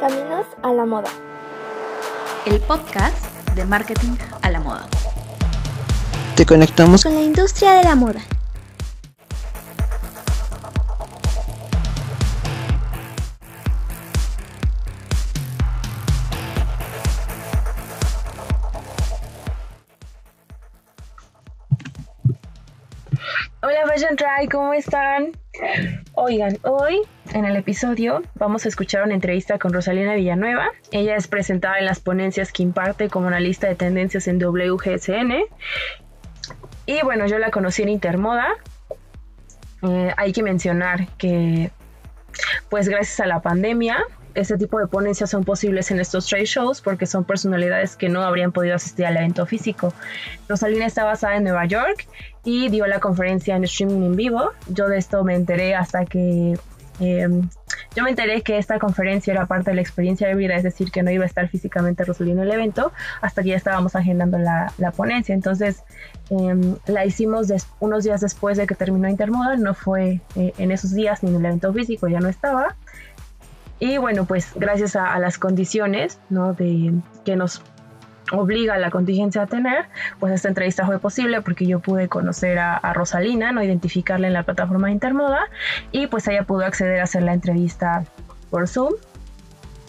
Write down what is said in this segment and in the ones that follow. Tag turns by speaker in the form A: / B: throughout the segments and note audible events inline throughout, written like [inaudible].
A: Caminos a la Moda.
B: El podcast de marketing a la moda.
C: Te conectamos
A: con la industria de la moda.
D: Hola Fashion Try, ¿cómo están? Oigan, hoy en el episodio vamos a escuchar una entrevista con Rosalina Villanueva. Ella es presentada en las ponencias que imparte como analista de tendencias en WGSN. Y bueno, yo la conocí en Intermoda. Eh, hay que mencionar que, pues gracias a la pandemia, este tipo de ponencias son posibles en estos trade shows porque son personalidades que no habrían podido asistir al evento físico. Rosalina está basada en Nueva York y dio la conferencia en streaming en vivo. Yo de esto me enteré hasta que em, yo me enteré que esta conferencia era parte de la experiencia de vida, es decir, que no iba a estar físicamente Rosalina en el evento hasta que ya estábamos agendando la, ponencia. Entonces em, la hicimos unos días después de que terminó Intermoda, no fue eh, en esos días ni en el evento físico, ya no estaba. Y bueno, pues gracias a, las condiciones ¿no? de, que nos obliga la contingencia a tener, pues esta entrevista fue posible porque yo pude conocer a, Rosalina, no identificarla en la plataforma Intermoda y pues ella pudo acceder a hacer la entrevista por Zoom.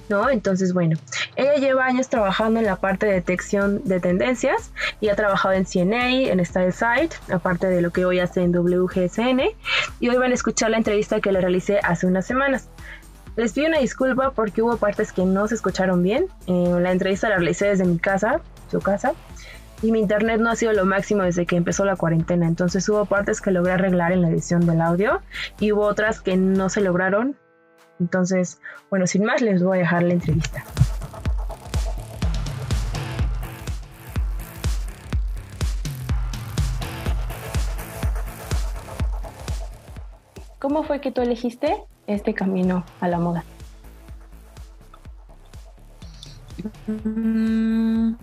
D: ¿No? Entonces, bueno, ella lleva años trabajando en la parte de detección de tendencias y ha trabajado en CNA, en StyleSite, aparte de lo que hoy hace en WGSN. Y hoy van a escuchar la entrevista que le realicé hace unas semanas. Les pido una disculpa porque hubo partes que no se escucharon bien. Eh, la entrevista la realicé desde mi casa, su casa, y mi internet no ha sido lo máximo desde que empezó la cuarentena. Entonces hubo partes que logré arreglar en la edición del audio y hubo otras que no se lograron. Entonces, bueno, sin más, les voy a dejar la entrevista. ¿Cómo fue que tú elegiste este camino a la moda?
E: Mm,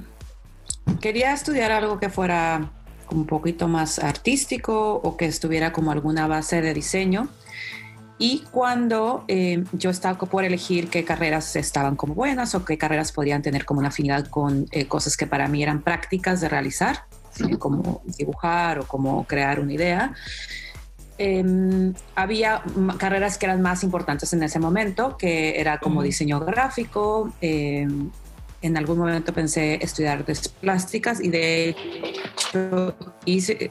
E: quería estudiar algo que fuera un poquito más artístico o que estuviera como alguna base de diseño. Y cuando eh, yo estaba por elegir qué carreras estaban como buenas o qué carreras podían tener como una afinidad con eh, cosas que para mí eran prácticas de realizar, como dibujar o como crear una idea, Em, había carreras que eran más importantes en ese momento, que era como diseño gráfico. Em, en algún momento pensé estudiar artes plásticas y de hecho hice,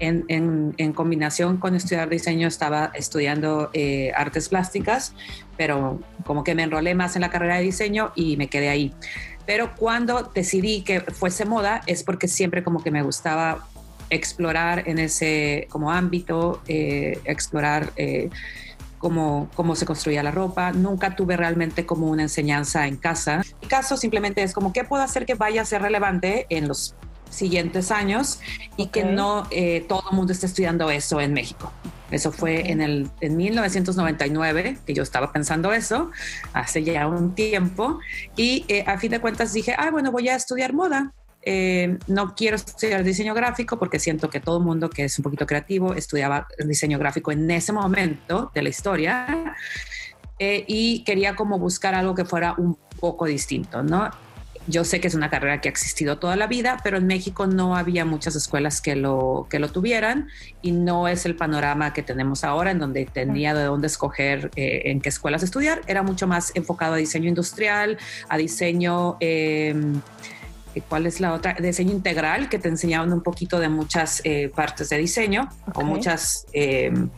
E: en, combinación con estudiar diseño estaba estudiando eh, artes plásticas, pero como que me enrolé más en la carrera de diseño y me quedé ahí. Pero cuando decidí que fuese moda es porque siempre como que me gustaba explorar en ese como ámbito, eh, explorar eh, cómo, cómo se construía la ropa. Nunca tuve realmente como una enseñanza en casa. Mi caso simplemente es como qué puedo hacer que vaya a ser relevante en los siguientes años y que no eh, todo el mundo esté estudiando eso en México. Eso fue en, el, en 1999 que yo estaba pensando eso, hace ya un tiempo, y a fin de cuentas dije, ah, bueno, voy a estudiar moda. Eh, no quiero estudiar diseño gráfico porque siento que todo mundo que es un poquito creativo estudiaba diseño gráfico en ese momento de la historia eh, y quería como buscar algo que fuera un poco distinto, ¿no? Yo sé que es una carrera que ha existido toda la vida, pero en México no había muchas escuelas que lo, que lo tuvieran y no es el panorama que tenemos ahora en donde tenía de dónde escoger eh, en qué escuelas estudiar. Era mucho más enfocado a diseño industrial, a diseño... Em, ¿Cuál es la otra? Diseño integral, que te enseñaban un poquito de muchas eh, partes de diseño o muchas em,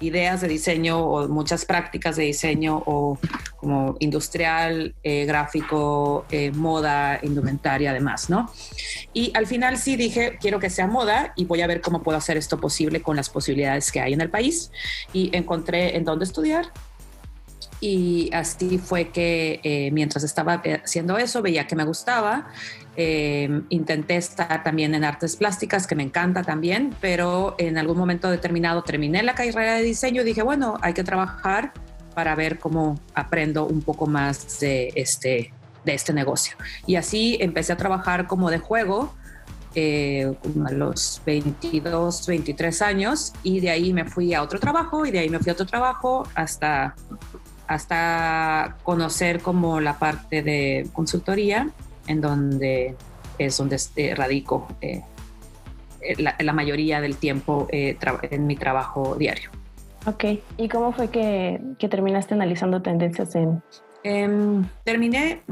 E: ideas de diseño o muchas prácticas de diseño o como industrial, eh, gráfico, eh, moda, indumentaria, además, ¿no? Y al final sí dije, quiero que sea moda y voy a ver cómo puedo hacer esto posible con las posibilidades que hay en el país. Y encontré en dónde estudiar y así fue que mientras estaba haciendo eso veía que me gustaba Em, intenté estar también en artes plásticas, que me encanta también, pero en algún momento determinado terminé la carrera de diseño y dije, bueno, hay que trabajar para ver cómo aprendo un poco más de este, de este negocio. Y así empecé a trabajar como de juego eh, a los 22, 23 años y de ahí me fui a otro trabajo y de ahí me fui a otro trabajo hasta hasta conocer como la parte de consultoría, en donde es donde eh, radico eh, la, mayoría del tiempo en mi trabajo diario.
D: Ok, ¿y cómo fue que, que terminaste analizando tendencias en...
E: Em, terminé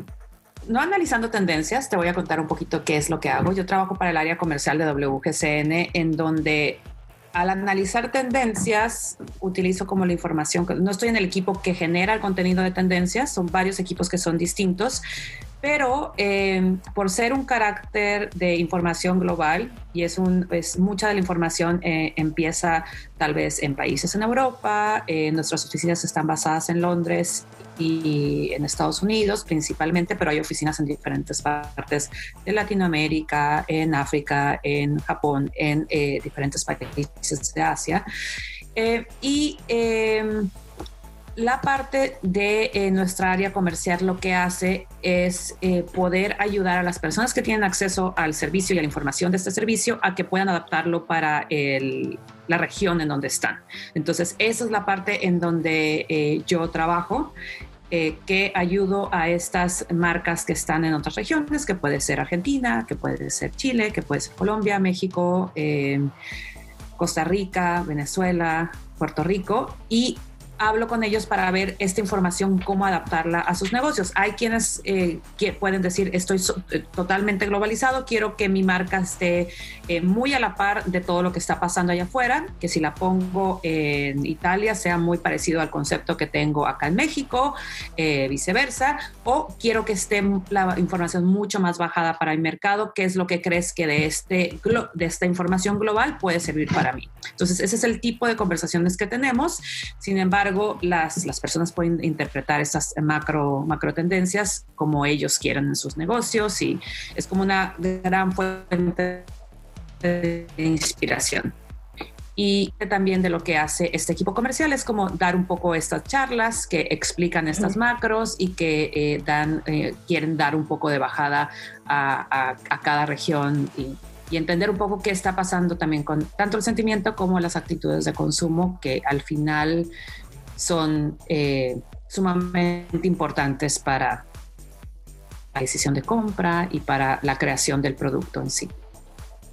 E: no analizando tendencias, te voy a contar un poquito qué es lo que hago. Yo trabajo para el área comercial de WGCN, en donde al analizar tendencias, utilizo como la información, no estoy en el equipo que genera el contenido de tendencias, son varios equipos que son distintos, pero em, por ser un carácter de información global, y es, un, es mucha de la información eh, empieza tal vez en países en Europa, eh, nuestras oficinas están basadas en Londres y en Estados Unidos principalmente, pero hay oficinas en diferentes partes de Latinoamérica, en África, en Japón, en eh, diferentes países de Asia. y em, la parte de eh, nuestra área comercial lo que hace es eh, poder ayudar a las personas que tienen acceso al servicio y a la información de este servicio a que puedan adaptarlo para la región en donde están. Entonces, esa es la parte en donde eh, yo trabajo. que ayudo a estas marcas que están en otras regiones, que puede ser Argentina, que puede ser Chile, que puede ser Colombia, México, Costa Rica, Venezuela, Puerto Rico, y hablo con ellos para ver esta información, cómo adaptarla a sus negocios. Hay quienes eh, que pueden decir, estoy eh, totalmente globalizado, quiero que mi marca esté eh, muy a la par de todo lo que está pasando allá afuera, que si la pongo en Italia sea muy parecido al concepto que tengo acá en México, viceversa, o quiero que esté la información mucho más bajada para el mercado, qué es lo que crees que de, este, de esta información global puede servir para mí. Entonces, ese es el tipo de conversaciones que tenemos. Sin embargo, las, las personas pueden interpretar estas macro, macro tendencias como ellos quieran en sus negocios y es como una gran fuente de inspiración. Y también de lo que hace este equipo comercial es como dar un poco estas charlas que explican estas macros y que eh, dan, eh, quieren dar un poco de bajada a, a, a cada región y y entender un poco qué está pasando también con tanto el sentimiento como las actitudes de consumo que al final son eh, sumamente importantes para la decisión de compra y para la creación del producto en sí.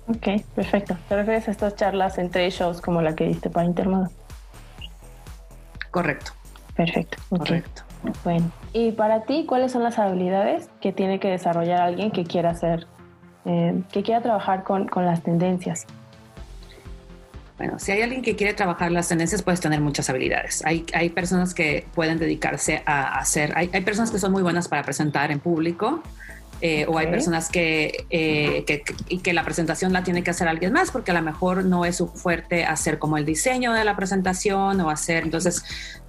D: Ok, perfecto. ¿Te refieres a estas charlas entre shows como la que diste para Intermoda?
E: Correcto.
D: Perfecto. Correcto. Bueno, y para ti, ¿cuáles son las habilidades que tiene que desarrollar alguien que quiera hacer, eh, que quiera trabajar con, con las tendencias?
E: Bueno, si hay alguien que quiere trabajar las tendencias, puedes tener muchas habilidades. Hay, hay personas que pueden dedicarse a hacer, hay, hay personas que son muy buenas para presentar en público, eh, o hay personas que, eh, que, y que la presentación la tiene que hacer alguien más porque a lo mejor no es su fuerte hacer como el diseño de la presentación o hacer, entonces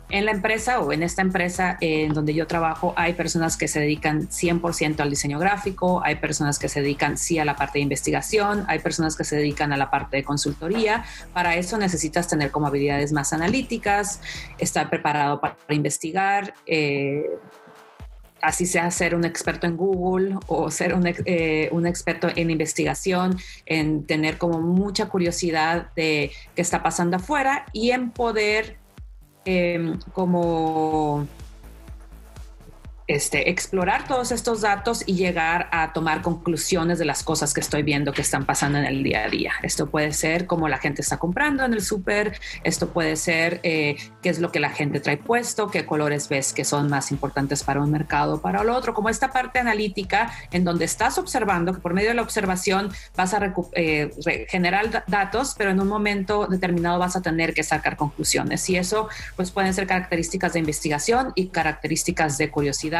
E: en la empresa o en esta empresa en donde yo trabajo hay personas que se dedican 100% al diseño gráfico, hay personas que se dedican sí a la parte de investigación, hay personas que se dedican a la parte de consultoría. Para eso necesitas tener como habilidades más analíticas, estar preparado para, investigar. Eh, así sea ser un experto en Google o ser eh, un, experto en investigación, en tener como mucha curiosidad de qué está pasando afuera y en poder Em, como este, explorar todos estos datos y llegar a tomar conclusiones de las cosas que estoy viendo que están pasando en el día a día. Esto puede ser cómo la gente está comprando en el súper, esto puede ser eh, qué es lo que la gente trae puesto, qué colores ves que son más importantes para un mercado para el otro, como esta parte analítica en donde estás observando, que por medio de la observación vas a eh, generar datos, pero en un momento determinado vas a tener que sacar conclusiones. Y eso pues pueden ser características de investigación y características de curiosidad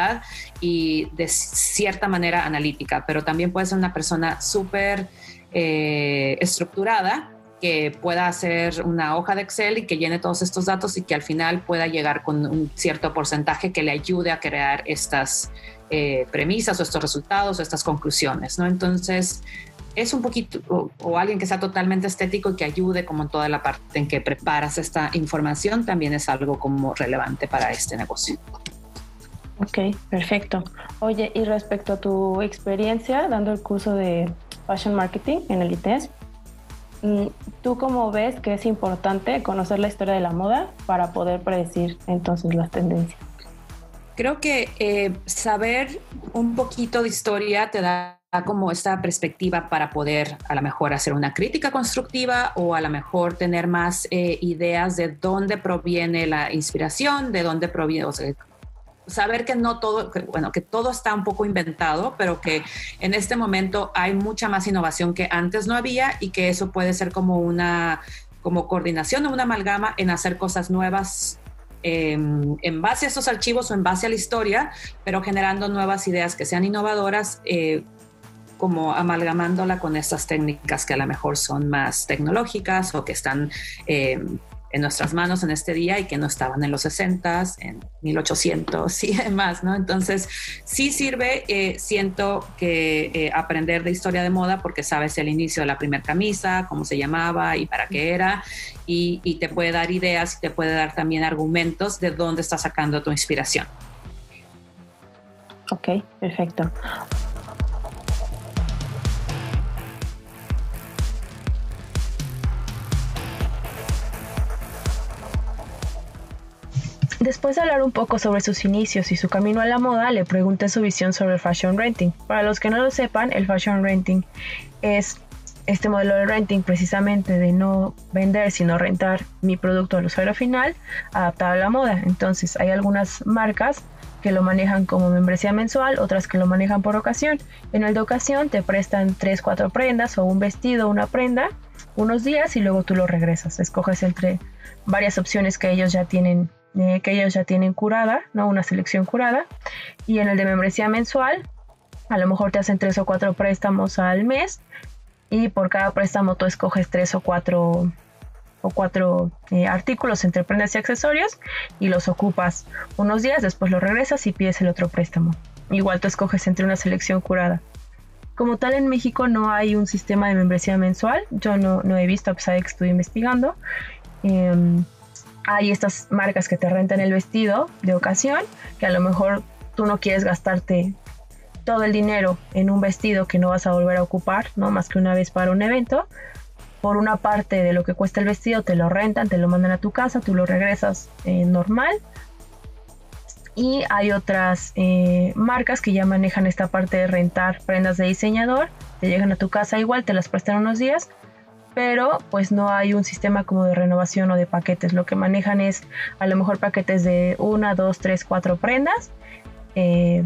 E: y de cierta manera analítica, pero también puede ser una persona súper eh, estructurada que pueda hacer una hoja de Excel y que llene todos estos datos y que al final pueda llegar con un cierto porcentaje que le ayude a crear estas eh, premisas o estos resultados o estas conclusiones, ¿no? Entonces, es un poquito, o, o, alguien que sea totalmente estético y que ayude como en toda la parte en que preparas esta información, también es algo como relevante para este negocio.
D: Ok, perfecto. Oye, y respecto a tu experiencia dando el curso de Fashion Marketing en el ITES, mm, ¿tú cómo ves que es importante conocer la historia de la moda para poder predecir entonces las tendencias?
E: Creo que eh, saber un poquito de historia te da como esta perspectiva para poder a lo mejor hacer una crítica constructiva o a lo mejor tener más eh, ideas de dónde proviene la inspiración, de dónde proviene, saber que no todo, bueno, que todo está un poco inventado, pero que en este momento hay mucha más innovación que antes no había y que eso puede ser como una como coordinación o una amalgama en hacer cosas nuevas Em, en base a estos archivos o en base a la historia, pero generando nuevas ideas que sean innovadoras, eh, como amalgamándola con estas técnicas que a lo mejor son más tecnológicas o que están em, en nuestras manos en este día y que no estaban en los 60, en 1800 y demás, ¿no? Entonces, sí sirve, eh, siento que eh, aprender de historia de moda porque sabes el inicio de la primera camisa, cómo se llamaba y para qué era, y, y te puede dar ideas y te puede dar también argumentos de dónde estás sacando tu inspiración.
D: Ok, perfecto. Después de hablar un poco sobre sus inicios y su camino a la moda, le pregunté su visión sobre el fashion renting. Para los que no lo sepan, el fashion renting es este modelo de renting precisamente de no vender sino rentar mi producto al usuario final adaptado a la moda. Entonces hay algunas marcas que lo manejan como membresía mensual, otras que lo manejan por ocasión. En el de ocasión te prestan 3, 4 prendas o un vestido, una prenda, unos días y luego tú lo regresas. Escoges entre varias opciones que ellos ya tienen eh, que ellos ya tienen curada, ¿no? Una selección curada. Y en el de membresía mensual, a lo mejor te hacen tres o cuatro préstamos al mes y por cada préstamo tú escoges tres o cuatro o cuatro eh, artículos entre prendas y accesorios y los ocupas unos días, después los regresas y pides el otro préstamo. Igual tú escoges entre una selección curada. Como tal en México no hay un sistema de membresía mensual, yo no, no he visto a pesar de que estoy investigando. Em, hay estas marcas que te rentan el vestido de ocasión, que a lo mejor tú no quieres gastarte todo el dinero en un vestido que no vas a volver a ocupar, no más que una vez para un evento. Por una parte de lo que cuesta el vestido te lo rentan, te lo mandan a tu casa, tú lo regresas eh, normal. Y hay otras eh, marcas que ya manejan esta parte de rentar prendas de diseñador, te llegan a tu casa igual, te las prestan unos días pero pues no hay un sistema como de renovación o de paquetes. Lo que manejan es a lo mejor paquetes de una, dos, tres, cuatro prendas eh,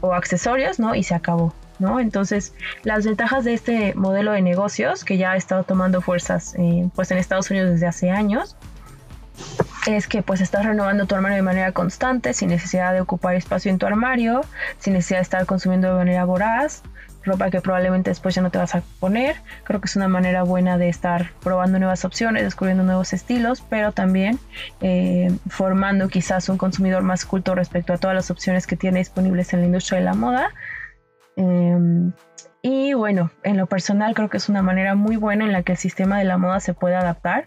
D: o accesorios, ¿no? Y se acabó, ¿no? Entonces, las ventajas de este modelo de negocios que ya ha estado tomando fuerzas eh, pues en Estados Unidos desde hace años es que pues estás renovando tu armario de manera constante, sin necesidad de ocupar espacio en tu armario, sin necesidad de estar consumiendo de manera voraz, ropa que probablemente después ya no te vas a poner. Creo que es una manera buena de estar probando nuevas opciones, descubriendo nuevos estilos, pero también eh, formando quizás un consumidor más culto respecto a todas las opciones que tiene disponibles en la industria de la moda. Em, y bueno, en lo personal creo que es una manera muy buena en la que el sistema de la moda se puede adaptar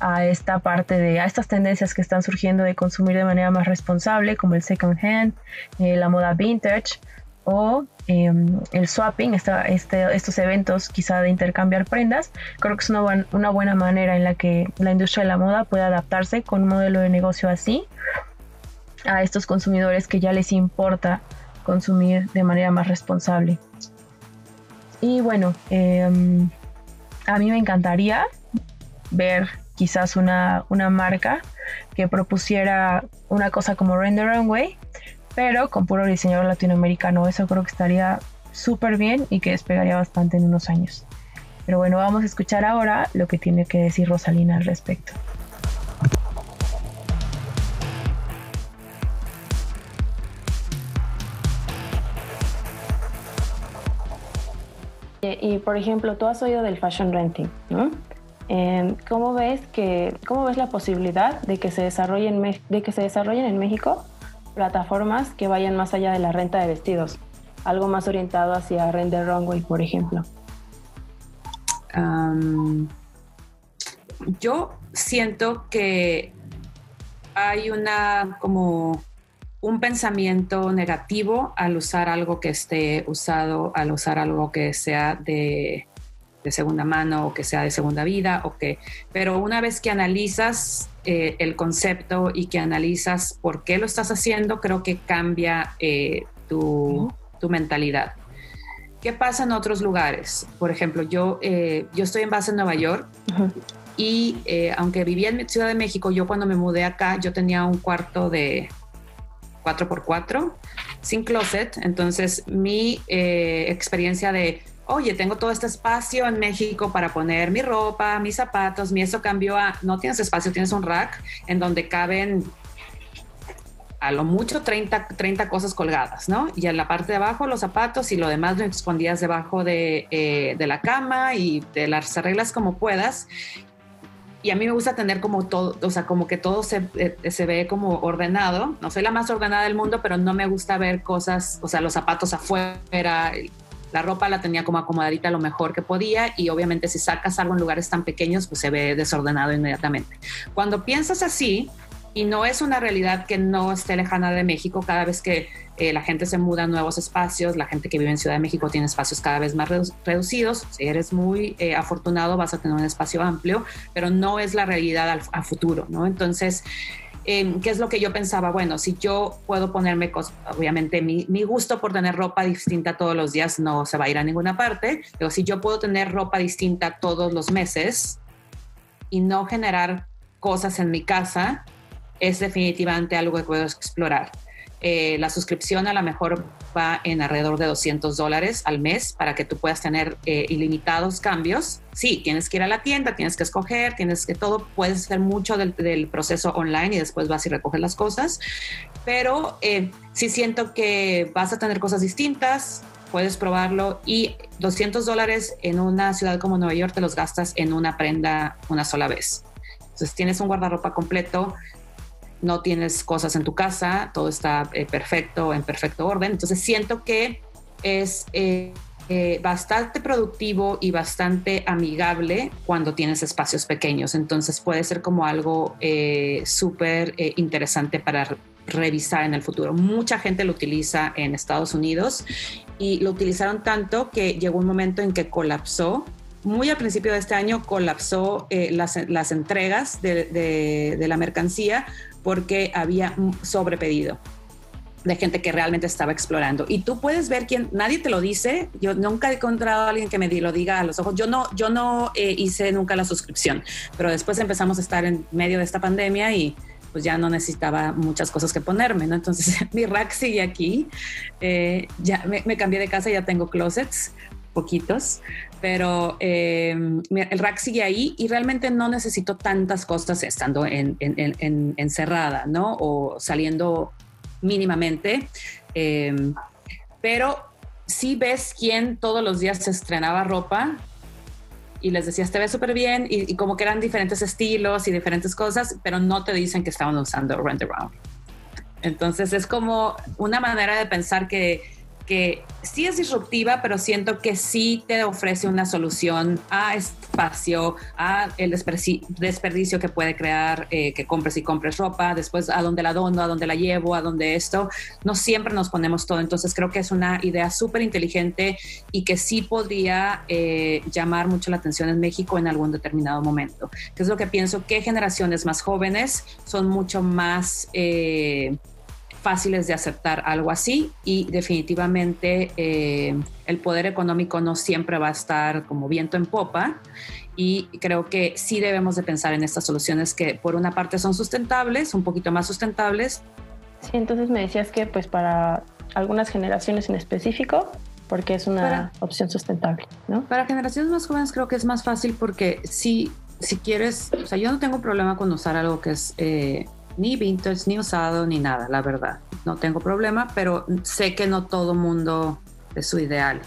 D: a esta parte de, a estas tendencias que están surgiendo de consumir de manera más responsable, como el second hand, eh, la moda vintage, o em, el swapping, este, estos eventos quizá de intercambiar prendas, creo que es una, una, buena manera en la que la industria de la moda puede adaptarse con un modelo de negocio así a estos consumidores que ya les importa consumir de manera más responsable. Y bueno, em, a mí me encantaría ver quizás una, una marca que propusiera una cosa como Render Runway, pero con puro diseñador latinoamericano. Eso creo que estaría súper bien y que despegaría bastante en unos años. Pero bueno, vamos a escuchar ahora lo que tiene que decir Rosalina al respecto.
F: Y por ejemplo, tú has oído del fashion renting, ¿no? Em, ¿Cómo ves que, cómo ves la posibilidad de que se desarrollen, de que se desarrollen en México plataformas que vayan más allá de la renta de vestidos, algo más orientado hacia render runway, por ejemplo.
E: yo siento que hay una como un pensamiento negativo al usar algo que esté usado, al usar algo que sea de de segunda mano o que sea de segunda vida, o que, pero una vez que analizas eh, el concepto y que analizas por qué lo estás haciendo, creo que cambia eh, tu, tu, mentalidad. ¿Qué pasa en otros lugares? Por ejemplo, yo, eh, yo estoy en base en Nueva York y aunque vivía en Ciudad de México, yo cuando me mudé acá, yo tenía un cuarto de 4x4 sin closet, entonces mi experiencia de oye, tengo todo este espacio en México para poner mi ropa, mis zapatos, mi eso cambió a, no tienes espacio, tienes un rack en donde caben a lo mucho 30, 30 cosas colgadas, ¿no? Y en la parte de abajo los zapatos y lo demás lo escondías debajo de, eh, de la cama y te las arreglas como puedas. Y a mí me gusta tener como todo, o sea, como que todo se, eh, se ve como ordenado. No soy la más ordenada del mundo, pero no me gusta ver cosas, o sea, los zapatos afuera, la ropa la tenía como acomodadita lo mejor que podía y obviamente si sacas algo en lugares tan pequeños, pues se ve desordenado inmediatamente. Cuando piensas así, y no es una realidad que no esté lejana de México, cada vez que eh, la gente se muda a nuevos espacios, la gente que vive en Ciudad de México tiene espacios cada vez más reducidos, si eres muy eh, afortunado vas a tener un espacio amplio, pero no es la realidad al, futuro, ¿no? Entonces, Em, ¿Qué es lo que yo pensaba? Bueno, si yo puedo ponerme, obviamente mi, gusto por tener ropa distinta todos los días no se va a ir a ninguna parte, pero si yo puedo tener ropa distinta todos los meses y no generar cosas en mi casa, es definitivamente algo que puedo explorar. Eh, la suscripción a lo mejor va en alrededor de 200 dólares al mes para que tú puedas tener eh, ilimitados cambios. Sí, tienes que ir a la tienda, tienes que escoger, tienes que todo, puedes hacer mucho del, proceso online y después vas y recoges las cosas, pero eh, sí siento que vas a tener cosas distintas, puedes probarlo y 200 dólares en una ciudad como Nueva York te los gastas en una prenda una sola vez. Entonces tienes un guardarropa completo, no tienes cosas en tu casa, todo está eh, perfecto, en perfecto orden. Entonces siento que es eh, eh, bastante productivo y bastante amigable cuando tienes espacios pequeños. Entonces puede ser como algo súper interesante para revisar en el futuro. Mucha gente lo utiliza en Estados Unidos y lo utilizaron tanto que llegó un momento en que colapsó muy al principio de este año colapsó las, entregas de, la mercancía porque había sobrepedido de gente que realmente estaba explorando. Y tú puedes ver quién, nadie te lo dice. Yo nunca he encontrado a alguien que me lo diga a los ojos. Yo no, yo no eh, hice nunca la suscripción, pero después empezamos a estar en medio de esta pandemia y pues ya no necesitaba muchas cosas que ponerme, ¿no? Entonces [laughs] mi rack sigue aquí. Eh, ya me, me, cambié de casa, ya tengo closets, poquitos, pero eh, el rack sigue ahí y realmente no necesito tantas cosas estando en, encerrada, ¿no? O saliendo mínimamente. Em, pero si ves quién todos los días se estrenaba ropa y les decías, te ves súper bien, y, como que eran diferentes estilos y diferentes cosas, pero no te dicen que estaban usando Rent Around. Entonces es como una manera de pensar que que sí es disruptiva, pero siento que sí te ofrece una solución a espacio, a el desperdicio que puede crear eh, que compres y compres ropa, después a dónde la dono, a dónde la llevo, a dónde esto. No siempre nos ponemos todo, entonces creo que es una idea súper inteligente y que sí podría eh, llamar mucho la atención en México en algún determinado momento. Que es lo que pienso que generaciones más jóvenes son mucho más... Eh, fáciles de aceptar algo así y definitivamente eh, el poder económico no siempre va a estar como viento en popa y creo que sí debemos de pensar en estas soluciones que por una parte son sustentables, un poquito más sustentables.
F: Sí, entonces me decías que pues para algunas generaciones en específico, porque es una opción sustentable, ¿no?
E: Para generaciones más jóvenes creo que es más fácil porque si, si quieres, o sea, yo no tengo problema con usar algo que es... Eh, ni vintage, ni usado, ni nada, la verdad. No tengo problema, pero sé que no todo mundo es su ideal.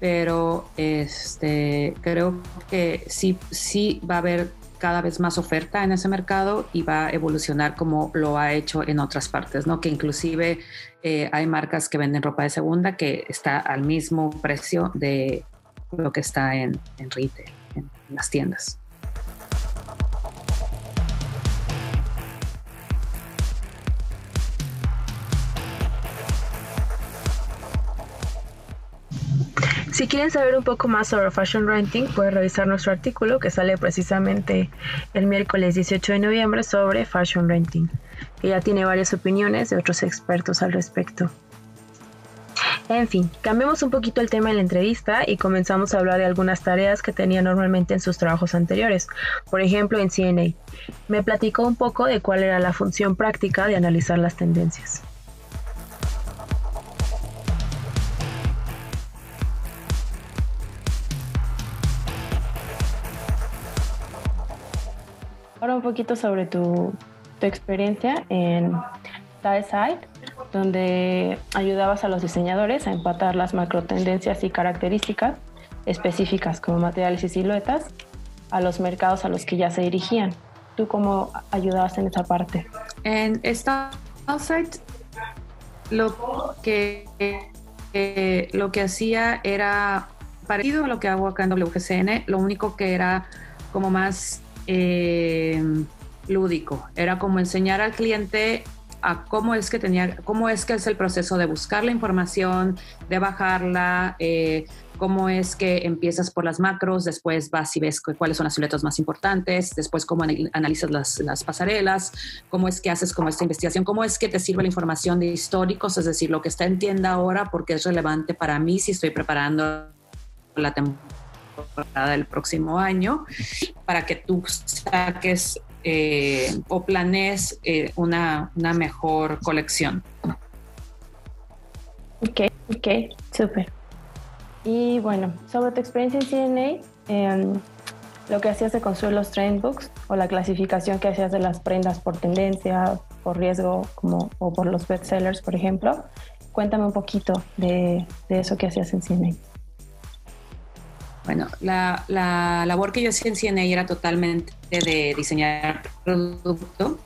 E: Pero este, creo que sí, sí va a haber cada vez más oferta en ese mercado y va a evolucionar como lo ha hecho en otras partes, ¿no? Que inclusive eh, hay marcas que venden ropa de segunda que está al mismo precio de lo que está en, en en las tiendas.
D: Si quieren saber un poco más sobre Fashion Renting, pueden revisar nuestro artículo que sale precisamente el miércoles 18 de noviembre sobre Fashion Renting, que ya tiene varias opiniones de otros expertos al respecto. En fin, cambiemos un poquito el tema en la entrevista y comenzamos a hablar de algunas tareas que tenía normalmente en sus trabajos anteriores, por ejemplo en CNA. Me platicó un poco de cuál era la función práctica de analizar las tendencias.
F: Ahora un poquito sobre tu, tu experiencia en Side, donde ayudabas a los diseñadores a empatar las macro tendencias y características específicas como materiales y siluetas a los mercados a los que ya se dirigían. ¿Tú cómo ayudabas en esa parte?
E: En Side, lo que, eh, lo que hacía era parecido a lo que hago acá en WGCN, lo único que era como más eh, lúdico. Era como enseñar al cliente a cómo es que tenía, cómo es que es el proceso de buscar la información, de bajarla, eh, cómo es que empiezas por las macros, después vas y ves cuáles son las siluetas más importantes, después cómo analizas las, las, pasarelas, cómo es que haces como esta investigación, cómo es que te sirve la información de históricos, es decir, lo que está en tienda ahora porque es relevante para mí si estoy preparando la temporada del próximo año para que tú saques eh, o planees eh, una, una, mejor colección.
F: Ok, ok, súper. Y bueno, sobre tu experiencia en CNA, em, lo que hacías de construir los trend books o la clasificación que hacías de las prendas por tendencia, por riesgo como, o por los bestsellers, por ejemplo. Cuéntame un poquito de, de eso que hacías en CNA.
E: Bueno, la, labor que yo hacía en CNA era totalmente de diseñar producto,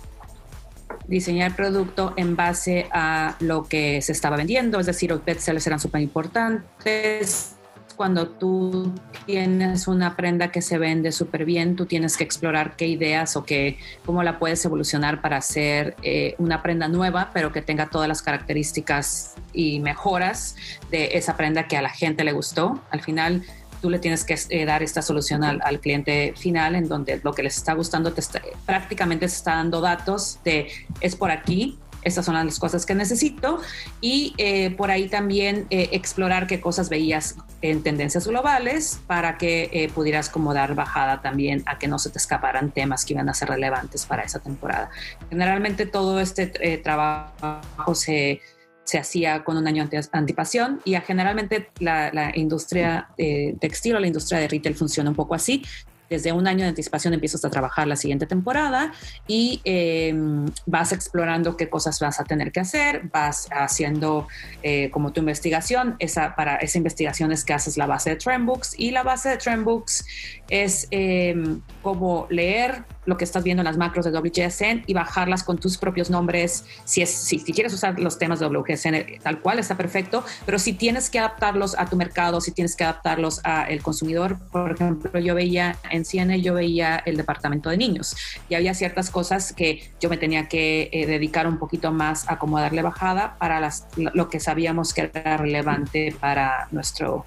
E: diseñar producto en base a lo que se estaba vendiendo, es decir, los bestsellers eran súper importantes. Cuando tú tienes una prenda que se vende súper bien, tú tienes que explorar qué ideas o qué, cómo la puedes evolucionar para hacer eh, una prenda nueva, pero que tenga todas las características y mejoras de esa prenda que a la gente le gustó. Al final, tú le tienes que eh, dar esta solución al, cliente final en donde lo que les está gustando te prácticamente se está dando datos de es por aquí, estas son las cosas que necesito y eh, por ahí también eh, explorar qué cosas veías en tendencias globales para que pudieras como dar bajada también a que no se te escaparan temas que iban a ser relevantes para esa temporada. Generalmente todo este trabajo se se hacía con un año de anticipación y generalmente la, industria de textil o la industria de retail funciona un poco así. Desde un año de anticipación empiezas a trabajar la siguiente temporada y em, vas explorando qué cosas vas a tener que hacer, vas haciendo eh, como tu investigación, esa, para esa investigación es que haces la base de Trendbooks y la base de Trendbooks es em, como leer lo que estás viendo en las macros de WGSN y bajarlas con tus propios nombres. Si, es, si, quieres usar los temas de WGSN tal cual, está perfecto, pero si tienes que adaptarlos a tu mercado, si tienes que adaptarlos al consumidor, por ejemplo, yo veía en CN yo veía el departamento de niños y había ciertas cosas que yo me tenía que eh, dedicar un poquito más a cómo darle bajada para las, lo que sabíamos que era relevante para nuestro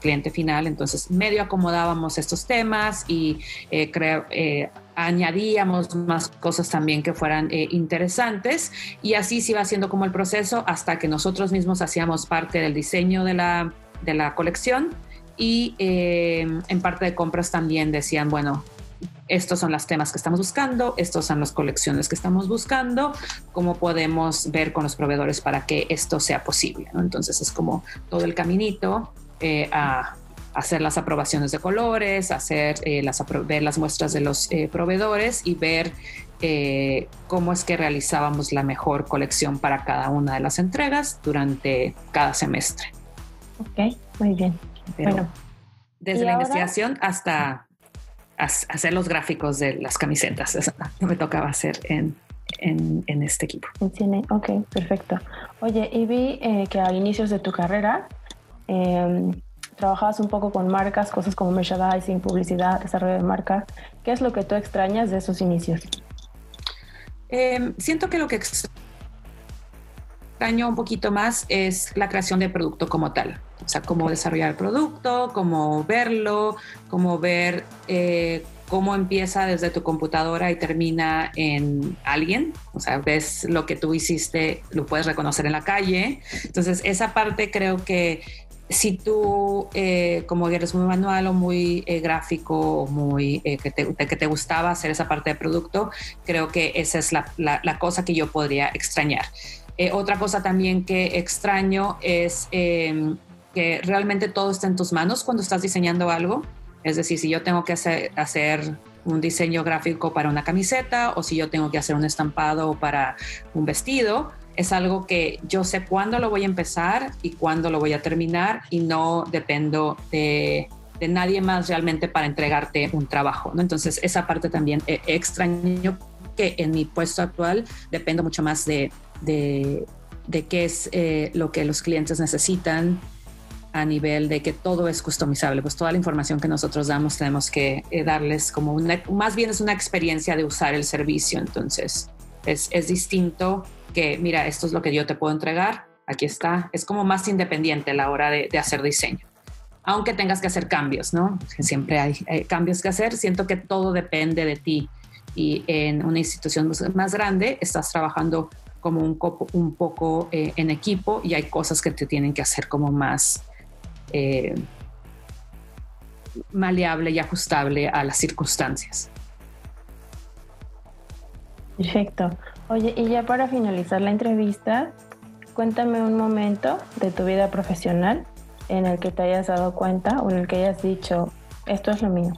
E: cliente final. Entonces, medio acomodábamos estos temas y eh, eh, añadíamos más cosas también que fueran interesantes y así se iba haciendo como el proceso hasta que nosotros mismos hacíamos parte del diseño de la, de la colección y eh, en parte de compras también decían, bueno, estos son los temas que estamos buscando, estos son las colecciones que estamos buscando, cómo podemos ver con los proveedores para que esto sea posible. Entonces es como todo el caminito eh, a hacer las aprobaciones de colores, hacer eh, las, ver las muestras de los proveedores y ver cómo es que realizábamos la mejor colección para cada una de las entregas durante cada semestre.
F: Ok, muy bien
E: bueno, desde la investigación hasta hacer los gráficos de las camisetas, [laughs] eso me tocaba hacer en, en, este equipo.
F: Ok, perfecto. Oye, y vi eh, que a inicios de tu carrera em, trabajabas un poco con marcas, cosas como merchandising, publicidad, desarrollo de marca. ¿Qué es lo que tú extrañas de esos inicios?
E: Em, siento que lo que extraño un poquito más es la creación de producto como tal O sea, cómo desarrollar el producto, cómo verlo, cómo ver eh, cómo empieza desde tu computadora y termina en alguien. O sea, ves lo que tú hiciste, lo puedes reconocer en la calle. Entonces, esa parte creo que si tú, eh, como eres muy manual o muy eh, gráfico, muy eh, que, te, que, te, gustaba hacer esa parte de producto, creo que esa es la, la, la cosa que yo podría extrañar. otra cosa también que extraño es em, que realmente todo está en tus manos cuando estás diseñando algo. Es decir, si yo tengo que hacer, hacer un diseño gráfico para una camiseta o si yo tengo que hacer un estampado para un vestido, es algo que yo sé cuándo lo voy a empezar y cuándo lo voy a terminar y no dependo de, de nadie más realmente para entregarte un trabajo. ¿no? Entonces, esa parte también eh, extraño que en mi puesto actual dependo mucho más de, de, de qué es eh, lo que los clientes necesitan a nivel de que todo es customizable, pues toda la información que nosotros damos tenemos que eh, darles como una, más bien es una experiencia de usar el servicio, entonces es, es distinto que, mira, esto es lo que yo te puedo entregar, aquí está, es como más independiente a la hora de, hacer diseño. Aunque tengas que hacer cambios, ¿no? Siempre hay, hay, cambios que hacer, siento que todo depende de ti. Y en una institución más grande estás trabajando como un, un poco eh, en equipo y hay cosas que te tienen que hacer como más eh, maleable y ajustable a las circunstancias.
F: Perfecto. Oye, y ya para finalizar la entrevista, cuéntame un momento de tu vida profesional en el que te hayas dado cuenta o en el que hayas dicho, esto es lo mío.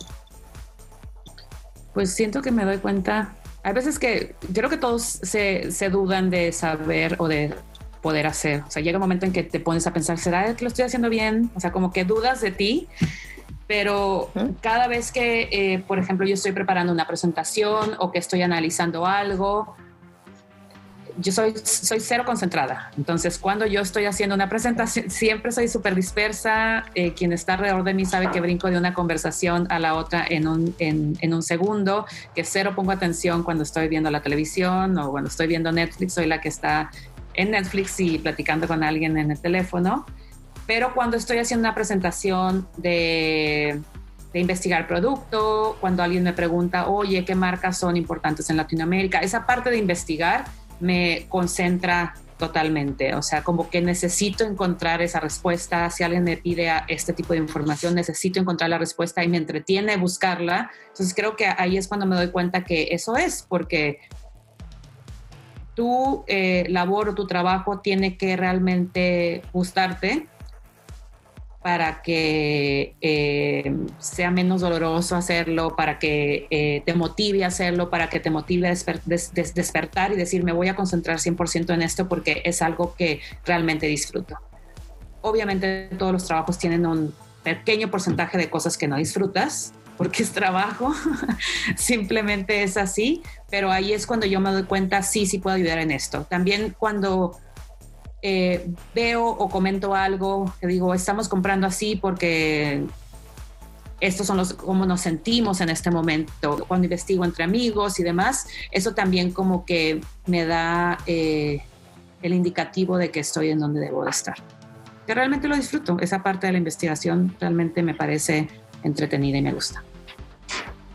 E: Pues siento que me doy cuenta. Hay veces que creo que todos se, se dudan de saber o de poder hacer. O sea, llega un momento en que te pones a pensar, ¿será que lo estoy haciendo bien? O sea, como que dudas de ti, pero cada vez que, eh, por ejemplo, yo estoy preparando una presentación o que estoy analizando algo, yo soy, soy cero concentrada. Entonces, cuando yo estoy haciendo una presentación, siempre soy súper dispersa. Eh, quien está alrededor de mí sabe que brinco de una conversación a la otra en un, en, en, un segundo, que cero pongo atención cuando estoy viendo la televisión o cuando estoy viendo Netflix, soy la que está en Netflix y platicando con alguien en el teléfono, pero cuando estoy haciendo una presentación de, de investigar producto, cuando alguien me pregunta, oye, ¿qué marcas son importantes en Latinoamérica? Esa parte de investigar me concentra totalmente, o sea, como que necesito encontrar esa respuesta, si alguien me pide este tipo de información, necesito encontrar la respuesta y me entretiene buscarla, entonces creo que ahí es cuando me doy cuenta que eso es, porque tu eh, labor o tu trabajo tiene que realmente gustarte para que eh, sea menos doloroso hacerlo, para que eh, te motive a hacerlo, para que te motive a desper des des despertar y decir, me voy a concentrar 100% en esto porque es algo que realmente disfruto. Obviamente todos los trabajos tienen un pequeño porcentaje de cosas que no disfrutas, porque es trabajo, [laughs] simplemente es así, pero ahí es cuando yo me doy cuenta, sí, sí puedo ayudar en esto. También cuando eh, veo o comento algo, que digo, estamos comprando así porque estos son los cómo nos sentimos en este momento, cuando investigo entre amigos y demás, eso también como que me da eh, el indicativo de que estoy en donde debo de estar. Que realmente lo disfruto, esa parte de la investigación realmente me parece entretenida y me gusta.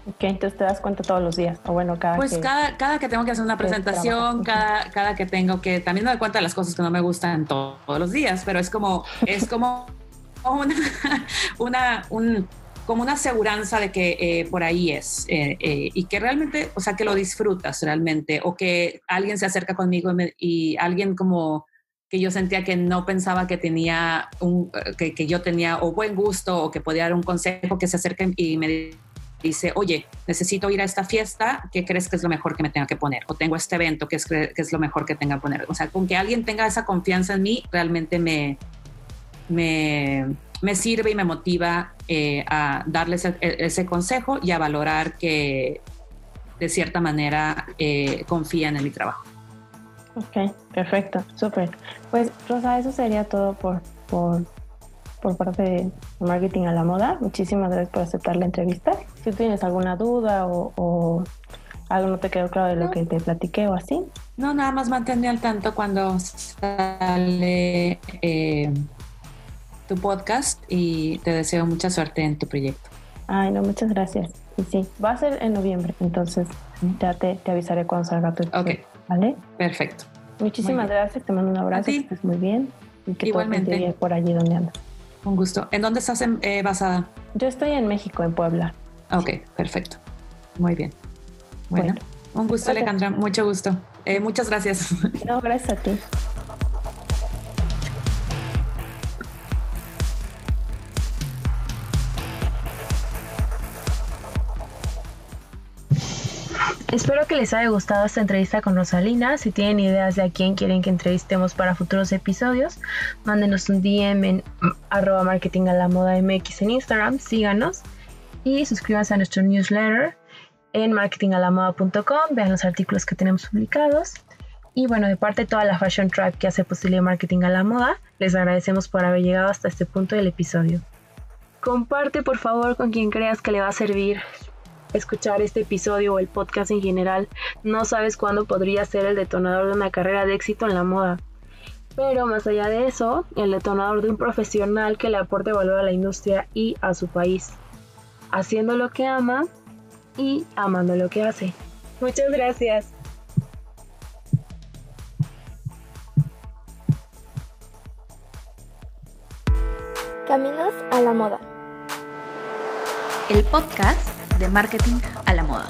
F: Ok, entonces te das cuenta todos los días, o bueno, cada
E: Pues
F: que,
E: cada, cada que tengo que hacer una presentación, cada, cada que tengo que, también me doy cuenta de las cosas que no me gustan todo, todos los días, pero es como, es [laughs] como una, una, un, como una aseguranza de que eh, por ahí es eh, eh, y que realmente, o sea, que lo disfrutas realmente, o que alguien se acerca conmigo y, me, y alguien como que yo sentía que no pensaba que tenía un, que, que, yo tenía o buen gusto o que podía dar un consejo que se acerque y me dice, oye, necesito ir a esta fiesta, ¿qué crees que es lo mejor que me tenga que poner? O tengo este evento, ¿qué es, que es lo mejor que tenga que poner? O sea, con que alguien tenga esa confianza en mí, realmente me, me, me sirve y me motiva eh, a darles ese, ese, consejo y a valorar que de cierta manera eh, confían en mi trabajo.
F: Ok, perfecto, súper. Pues Rosa, eso sería todo por, por por parte de Marketing a la Moda. Muchísimas gracias por aceptar la entrevista. Si tienes alguna duda o, o algo no te quedó claro de lo que te platiqué o así.
E: No, nada más manténme al tanto cuando sale eh, tu podcast y te deseo mucha suerte en tu proyecto.
F: Ay, no, muchas gracias. Y sí, va a ser en noviembre, entonces ya te, te avisaré cuando salga tu.
E: Ok.
F: ¿Vale?
E: Perfecto.
F: Muchísimas gracias, te mando un abrazo, que estés muy bien y que
E: Igualmente.
F: todo por allí donde andas.
E: Un gusto. ¿En dónde estás en- eh, basada?
F: Yo estoy en México, en Puebla.
E: Ok, perfecto. Muy bien. Bueno,
F: Bueno.
E: un gusto,
F: Gracias.
E: Alejandra. Mucho gusto. Eh, muchas gracias. [laughs]
F: No, gracias a ti.
D: Espero que les haya gustado esta entrevista con Rosalina. Si tienen ideas de a quién quieren que entrevistemos para futuros episodios, mándenos un DM en arroba marketing a la moda MX en Instagram, síganos y suscríbanse a nuestro newsletter en marketingalamoda.com, vean los artículos que tenemos publicados. Y bueno, de parte de toda la Fashion Track que hace posible Marketing a la Moda, les agradecemos por haber llegado hasta este punto del episodio. Comparte por favor con quien creas que le va a servir escuchar este episodio o el podcast en general. No sabes cuándo podría ser el detonador de una carrera de éxito en la moda. Pero más allá de eso, el detonador de un profesional que le aporte valor a la industria y a su país. Haciendo lo que ama y amando lo que hace. Muchas gracias.
A: Caminos a la moda.
B: El podcast de marketing a la moda.